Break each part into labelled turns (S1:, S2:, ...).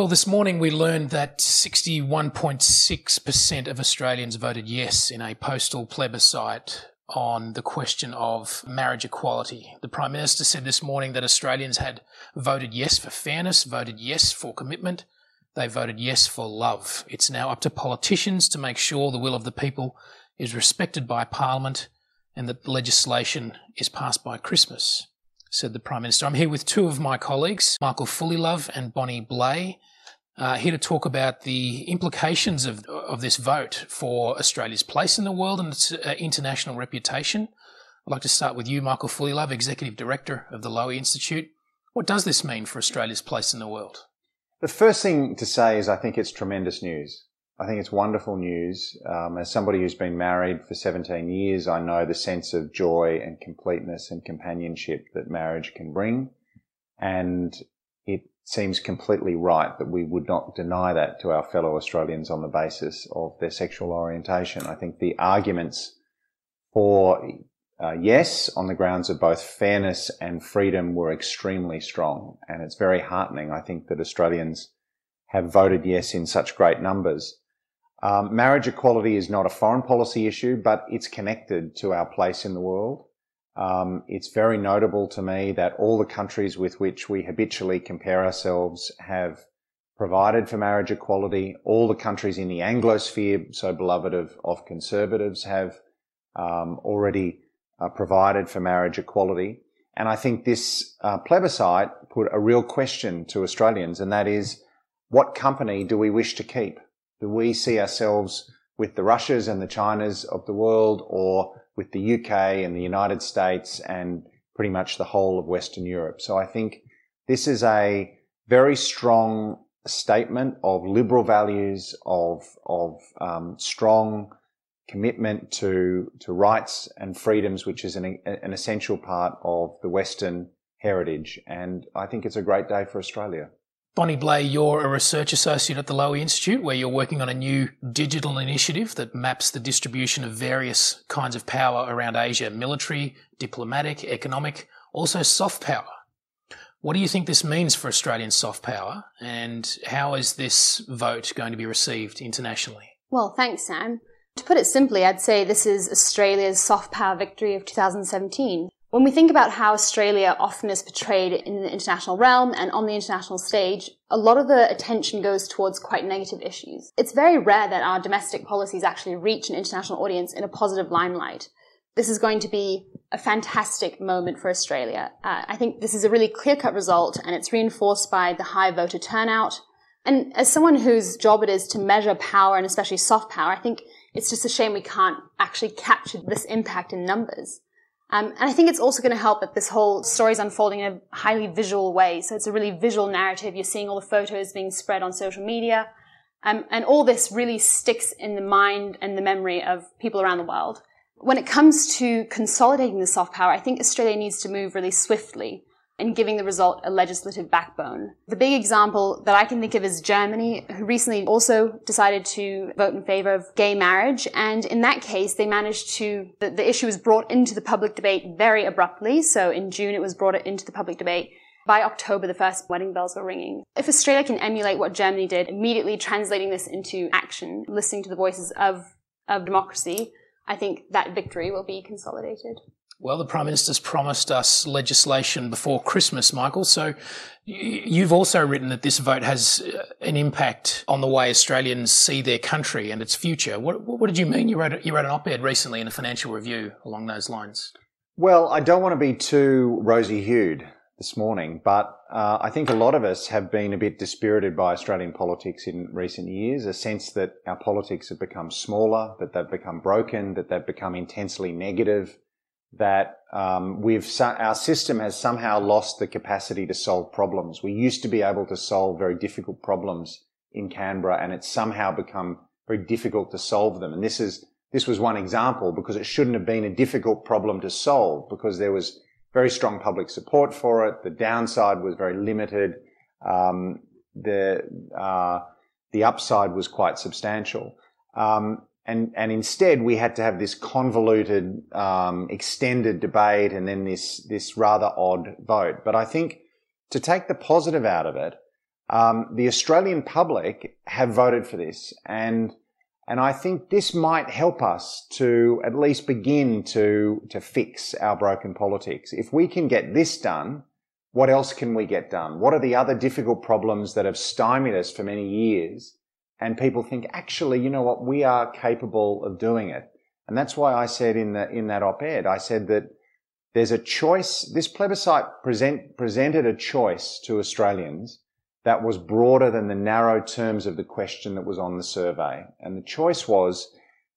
S1: Well, this morning we learned that 61.6% of Australians voted yes in a postal plebiscite on the question of marriage equality. The Prime Minister said this morning that Australians had voted yes for fairness, voted yes for commitment, they voted yes for love. It's now up to politicians to make sure the will of the people is respected by Parliament and that legislation is passed by Christmas, said the Prime Minister. I'm here with two of my colleagues, Michael Fullilove and Bonnie Bley, uh, here to talk about the implications of, of this vote for Australia's place in the world and its uh, international reputation. I'd like to start with you, Michael Fullilove, Executive Director of the Lowy Institute. What does this mean for Australia's place in the world?
S2: The first thing to say is I think it's tremendous news. I think it's wonderful news. Um, as somebody who's been married for 17 years, I know the sense of joy and completeness and companionship that marriage can bring. And it seems completely right that we would not deny that to our fellow Australians on the basis of their sexual orientation. I think the arguments for uh, yes on the grounds of both fairness and freedom were extremely strong. And it's very heartening, I think, that Australians have voted yes in such great numbers. Um, marriage equality is not a foreign policy issue, but it's connected to our place in the world. Um, it's very notable to me that all the countries with which we habitually compare ourselves have provided for marriage equality. All the countries in the Anglosphere, so beloved of, of conservatives, have um, already uh, provided for marriage equality. And I think this uh, plebiscite put a real question to Australians, and that is, what company do we wish to keep? Do we see ourselves with the Russias and the Chinas of the world or with the UK and the United States and pretty much the whole of Western Europe? So I think this is a very strong statement of liberal values, of, of um, strong commitment to, to rights and freedoms, which is an, an essential part of the Western heritage. And I think it's a great day for Australia.
S1: Bonnie Bley, you're a research associate at the Lowy Institute, where you're working on a new digital initiative that maps the distribution of various kinds of power around Asia military, diplomatic, economic, also soft power. What do you think this means for Australian soft power, and how is this vote going to be received internationally?
S3: Well, thanks, Sam. To put it simply, I'd say this is Australia's soft power victory of 2017. When we think about how Australia often is portrayed in the international realm and on the international stage, a lot of the attention goes towards quite negative issues. It's very rare that our domestic policies actually reach an international audience in a positive limelight. This is going to be a fantastic moment for Australia. Uh, I think this is a really clear-cut result and it's reinforced by the high voter turnout. And as someone whose job it is to measure power and especially soft power, I think it's just a shame we can't actually capture this impact in numbers. Um, and I think it's also going to help that this whole story is unfolding in a highly visual way. So it's a really visual narrative. You're seeing all the photos being spread on social media. Um, and all this really sticks in the mind and the memory of people around the world. When it comes to consolidating the soft power, I think Australia needs to move really swiftly and giving the result a legislative backbone. The big example that I can think of is Germany, who recently also decided to vote in favor of gay marriage. And in that case, they managed to, the, the issue was brought into the public debate very abruptly. So in June, it was brought into the public debate. By October, the first wedding bells were ringing. If Australia can emulate what Germany did, immediately translating this into action, listening to the voices of, of democracy, I think that victory will be consolidated.
S1: Well, the Prime Minister's promised us legislation before Christmas, Michael. So you've also written that this vote has uh, an impact on the way Australians see their country and its future. What, what did you mean? You wrote, you wrote an op-ed recently in the Financial Review along those lines.
S2: Well, I don't want to be too rosy-hued this morning, but uh, I think a lot of us have been a bit dispirited by Australian politics in recent years, a sense that our politics have become smaller, that they've become broken, that they've become intensely negative, that um, we've our system has somehow lost the capacity to solve problems. We used to be able to solve very difficult problems in Canberra, and it's somehow become very difficult to solve them. And this is this was one example because it shouldn't have been a difficult problem to solve because there was very strong public support for it. The downside was very limited. Um, the uh, the upside was quite substantial. Um, and and instead we had to have this convoluted, um, extended debate, and then this this rather odd vote. But I think to take the positive out of it, Um, the Australian public have voted for this, and and I think this might help us to at least begin to to fix our broken politics. If we can get this done, what else can we get done? What are the other difficult problems that have stymied us for many years? And people think, actually, you know what? We are capable of doing it. And that's why I said in the, in that op-ed, I said that there's a choice. This plebiscite present, presented a choice to Australians that was broader than the narrow terms of the question that was on the survey. And the choice was,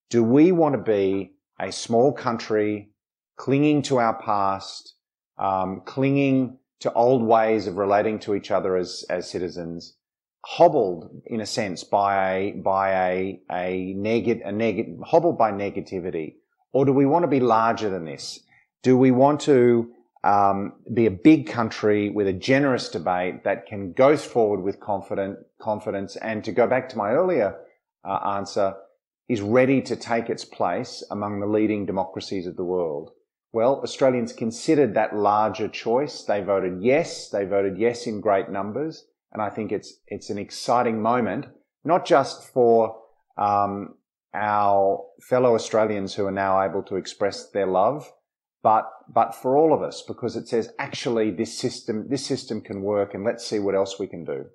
S2: do we want to be a small country clinging to our past, um, clinging to old ways of relating to each other as, as citizens, hobbled in a sense by a, by a, a negative, a negative, hobbled by negativity? Or do we want to be larger than this? Do we want to um, be a big country with a generous debate that can go forward with confident confidence and to go back to my earlier uh, answer is ready to take its place among the leading democracies of the world. Well, Australians considered that larger choice. They voted yes. They voted yes in great numbers. And I think it's, it's an exciting moment, not just for, um, our fellow Australians who are now able to express their love, but but for all of us because it says actually this system this system can work and let's see what else we can do.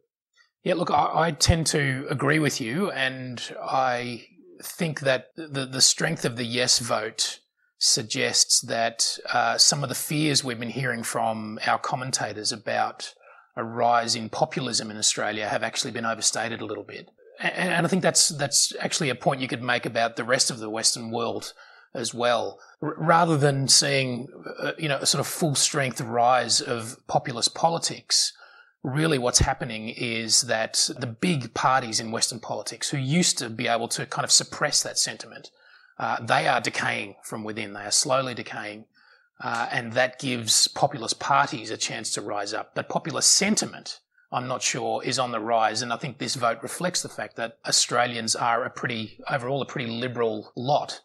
S1: Yeah, look, I, I tend to agree with you, and I think that the the strength of the yes vote suggests that uh, some of the fears we've been hearing from our commentators about a rise in populism in Australia have actually been overstated a little bit. And, I think that's that's actually a point you could make about the rest of the Western world as well, R- rather than seeing uh, you know a sort of full strength rise of populist politics. Really, what's happening is that the big parties in Western politics, who used to be able to kind of suppress that sentiment, uh, they are decaying from within. They are slowly decaying. Uh, and that gives populist parties a chance to rise up. But populist sentiment, I'm not sure, is on the rise. And I think this vote reflects the fact that Australians are a pretty, overall, a pretty liberal lot.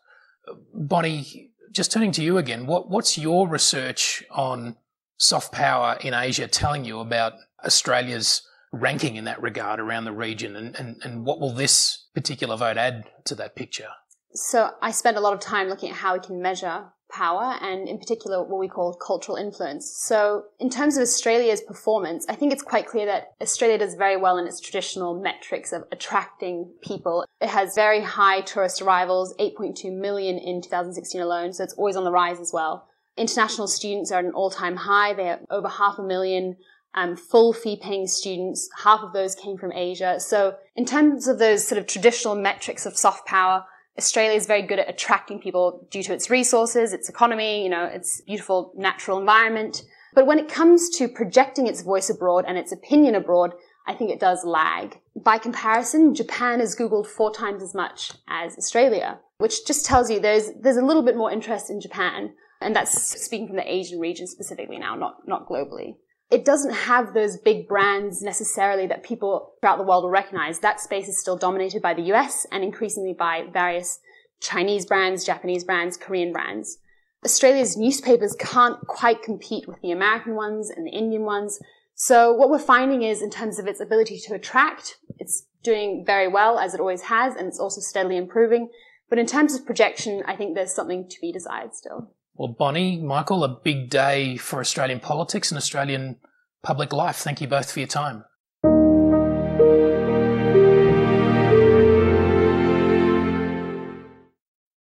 S1: Bonnie, just turning to you again, what, what's your research on soft power in Asia telling you about Australia's ranking in that regard around the region? And, and, and what will this particular vote add to that picture?
S3: So I spent a lot of time looking at how we can measure power and in particular what we call cultural influence. So in terms of Australia's performance, I think it's quite clear that Australia does very well in its traditional metrics of attracting people. It has very high tourist arrivals, 8.2 million in 2016 alone, so it's always on the rise as well. International students are at an all-time high. They are over half a million um, full fee paying students. Half of those came from Asia. So in terms of those sort of traditional metrics of soft power, Australia is very good at attracting people due to its resources, its economy, you know, its beautiful natural environment. But when it comes to projecting its voice abroad and its opinion abroad, I think it does lag. By comparison, Japan is Googled four times as much as Australia, which just tells you there's, there's a little bit more interest in Japan. And that's speaking from the Asian region specifically now, not, not globally it doesn't have those big brands necessarily that people throughout the world will recognize. That space is still dominated by the US and increasingly by various Chinese brands, Japanese brands, Korean brands. Australia's newspapers can't quite compete with the American ones and the Indian ones. So what we're finding is in terms of its ability to attract, it's doing very well as it always has, and it's also steadily improving. But in terms of projection, I think there's something to be desired still.
S1: Well, Bonnie, Michael, a big day for Australian politics and Australian public life. Thank you both for your time.